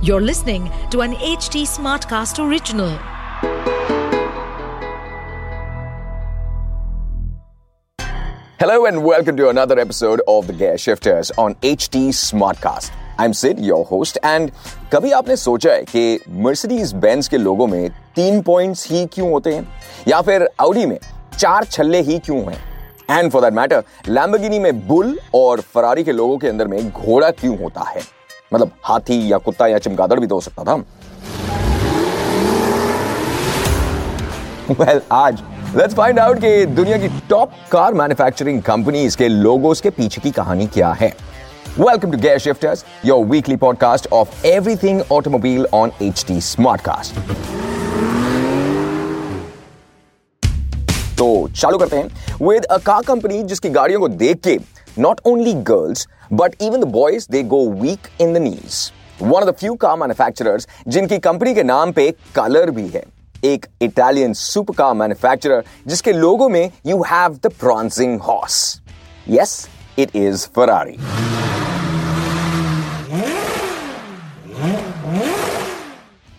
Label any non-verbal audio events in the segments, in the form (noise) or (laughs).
You're listening to an HT Smartcast original. Hello and welcome to another episode of The Gear Shifters on HT Smartcast. I'm Sid, your host, and कभी आपने सोचा है कि Mercedes Benz के लोगों में तीन पॉइंट्स ही क्यों होते हैं या फिर आउडी में चार छल्ले ही क्यों हैं and for that matter Lamborghini में बुल और फरारी के लोगों के अंदर में घोड़ा क्यों होता है मतलब हाथी या कुत्ता या चमगादड़ भी तो हो सकता था। Well, आज लेट्स फाइंड आउट कि दुनिया की टॉप कार मैन्युफैक्चरिंग कंपनीज़ के लोगोस के पीछे की कहानी क्या है। Welcome to gear shifters your weekly podcast of everything automobile on H T Smartcast तो चालू करते हैं। विद अ कार कंपनी जिसकी गाड़ियों को देख के not only girls but even the boys they go week in the knees one of the few car manufacturers जिनकी कंपनी के नाम पे कलर भी है एक इटालियन सुपर कार मैन्युफैक्चरर जिसके लोगों में you have the प्रॉन्सिंग horse yes it is Ferrari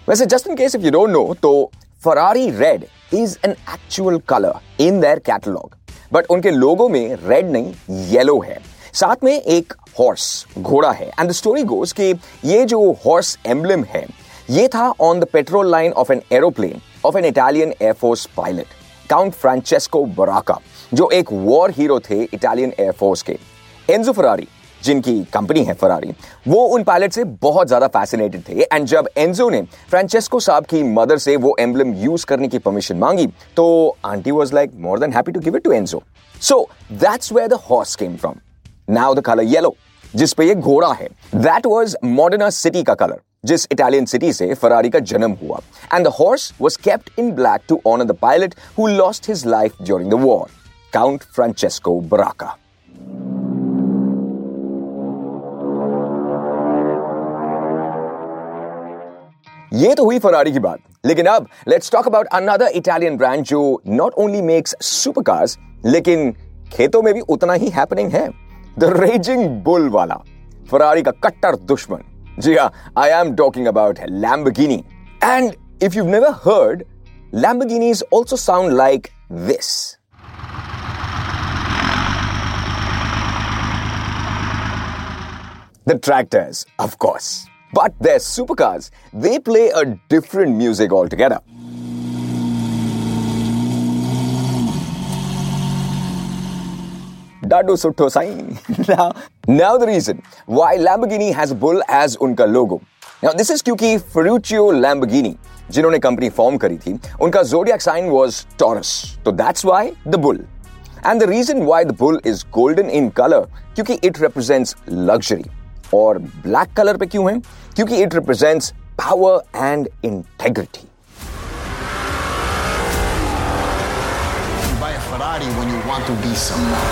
वैसे just in case if you don't know तो Ferrari red is an actual colour in their catalogue But उनके लोगों में रेड नहीं येलो है। साथ में एक हॉर्स घोड़ा है। एंड द स्टोरी गोज कि ये जो हॉर्स एम्बलम है, ये था on the petrol line of an aeroplane of an Italian air force pilot count Francesco Baracca जो एक वॉर हीरो थे इटालियन एयरफोर्स के। एंजो फरारी जिनकी कंपनी है फरारी, वो उन पायलट से बहुत ज़्यादा फैसिनेटेड थे। एंड जब एंजो ने फ्रांचेस्को साहब की मदर से वो एम्बलम यूज़ करने की परमिशन मांगी तो aunty was like more than happy to give it to Enzo so that's where the horse came from now the colour yellow जिस पे ये घोड़ा है। दैट वाज मॉडर्न सिटी का कलर जिस इटालियन सिटी से फरारी का जन्म हुआ। And the horse was kept in black to honour the pilot who lost his life during the war count Francesco Baracca ये तो हुई फरारी की बात। लेकिन अब let's talk about another Italian brand जो नॉट ओनली मेक्स सुपर लेकिन खेतों में भी उतना ही हैपनिंग है। द रेजिंग बुल वाला। फरारी का कट्टर दुश्मन। जी हाँ I am talking about Lamborghini and if you never heard Lamborghinis also sound like this. The tractors, of course. But their supercars, they play a different music altogether. Dadu (laughs) Sutto sign. now, now the reason why Lamborghini has a bull as unka logo. Now this is क्योंकि Ferruccio Lamborghini जिन्होंने company form करी थी उनका zodiac sign was taurus तो that's why the bull and the reason why the bull is golden in colour क्योंकि it represents luxury और black colour पे क्यों है? क्योंकि it represents power and integrity buy a Ferrari when you want to be someone.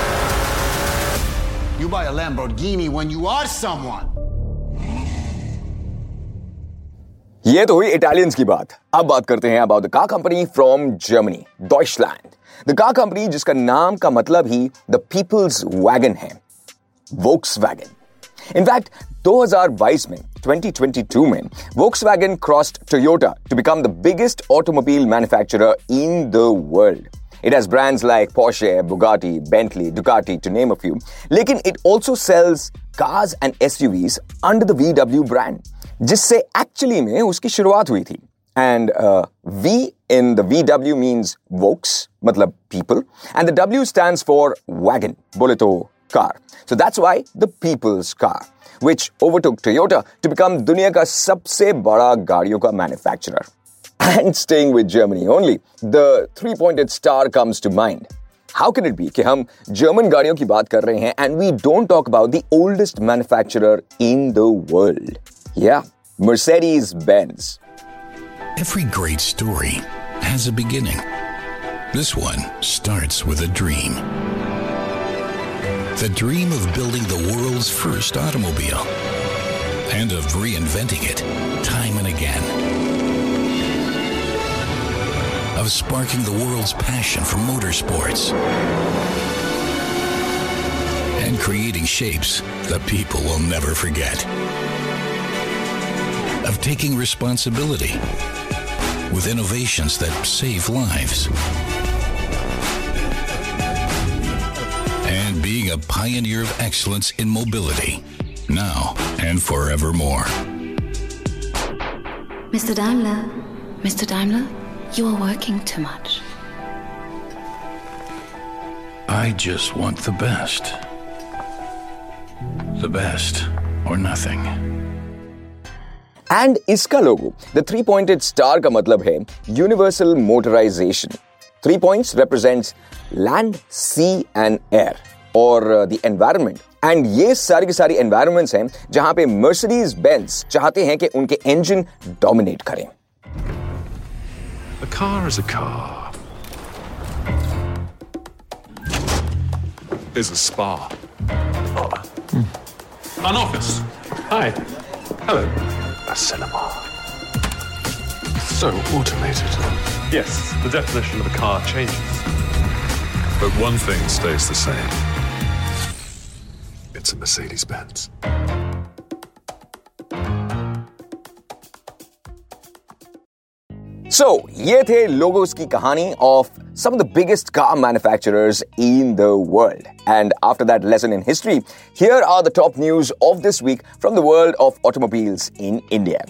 You buy a Lamborghini when you are someone. ये तो हुई Italians की बात। अब बात करते हैं about the car company from Germany Deutschland the car company जिसका नाम का मतलब ही द पीपल्स वैगन है वोक्स वैगन इनफैक्ट 2022 में 2022 में Volkswagen crossed Toyota to become the biggest automobile manufacturer in the world. It has brands like Porsche, Bugatti, Bentley, Ducati, to name a few. लेकिन it also sells cars and SUVs under the VW brand, जिससे actually में उसकी शुरुआत हुई थी. And uh, V in the VW means Volks, मतलब people, and the W stands for wagon, बोले तो car. So that's why the people's car, which overtook Toyota to become दुनिया का सबसे बड़ा गाड़ियों का manufacturer. And staying with Germany only, the three-pointed star comes to mind. How can it be कि हम German गाड़ियों की बात कर रहे हैं and we don't talk about the oldest manufacturer in the world? Yeah, Mercedes-Benz. Every great story has a beginning. This one starts with a dream. the dream of building the world's first automobile and of reinventing it time and again. Of sparking the world's passion for motorsports and creating shapes that people will never forget. of taking responsibility with innovations that save lives. being a pioneer of excellence in mobility, now and forevermore. Mr. Daimler, Mr. Daimler, you are working too much. I just want the best. The best or nothing. And इसका लोगो the three pointed star का मतलब है universal motorisation three points represents land C and air और the environment and ये सारी की सारी environments हैं जहां पे मर्सिडीज बेंस चाहते हैं कि उनके इंजन डोमिनेट करें A car is a car. Is a spa. An office. Hi. Hello. A cinema. So automated. Yes, the definition of a car changes. But one thing stays the same. It's a Mercedes Benz. So, ये थे logos की कहानी of some of the biggest car manufacturers in the world. And after that lesson in history, here are the top news of this week from the world of automobiles in India.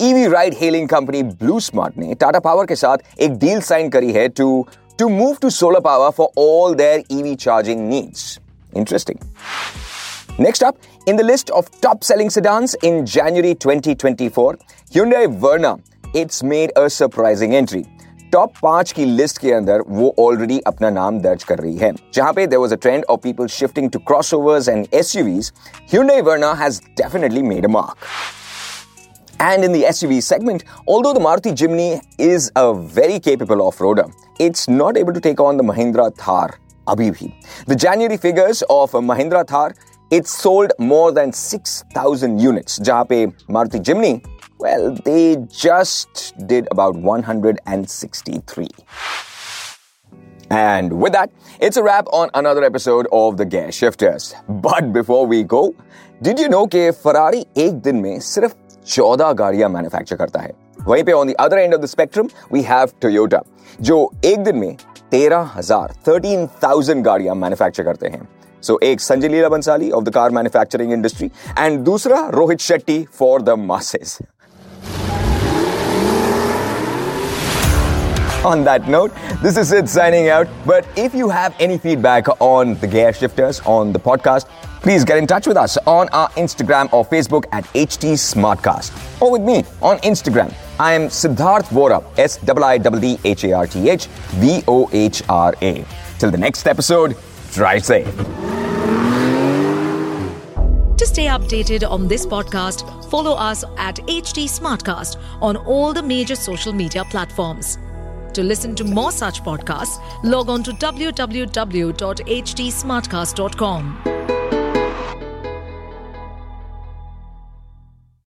EV ride hailing company Blue Smart ने Tata Power के साथ एक deal sign करी है to to move to solar power for all their EV charging needs. Interesting. Next up, in the list of top selling sedans in January 2024, Hyundai Verna, it's made a surprising entry. Top पांच की list के अंदर वो already अपना नाम दर्ज कर रही है जहां पे there was a trend of people shifting to crossovers and SUVs Hyundai Verna has definitely made a mark. And in the SUV segment, although the Maruti Jimny is a very capable off-roader, it's not able to take on the Mahindra Thar abhi bhi. The January figures of Mahindra Thar, it sold more than 6,000 units. Jahan pe Maruti Jimny, well, they just did about 163. And with that, it's a wrap on another episode of the Gear Shifters. But before we go, did you know कि Ferrari एक दिन में सिर्फ 14 गाड़ियां manufacture करता है वहीं पे on the other end of the spectrum we have Toyota जो एक दिन में 13,000 13,000 गाड़ियाँ मैन्युफैक्चर करते हैं सो so, एक Sanjay Leela Bhansali of the car manufacturing industry and दूसरा Rohit Shetty for the masses On that note, this is Sid signing out. But if you have any feedback on the Gear Shifters on the podcast, please get in touch with us on our Instagram or Facebook at HT Smartcast. Or with me on Instagram. I am Siddharth Vohra, S I D D H A R T H V O H R A. Till the next episode, drive safe. To stay updated on this podcast, follow us at HT Smartcast on all the major social media platforms. To listen to more such podcasts, log on to www.htsmartcast.com.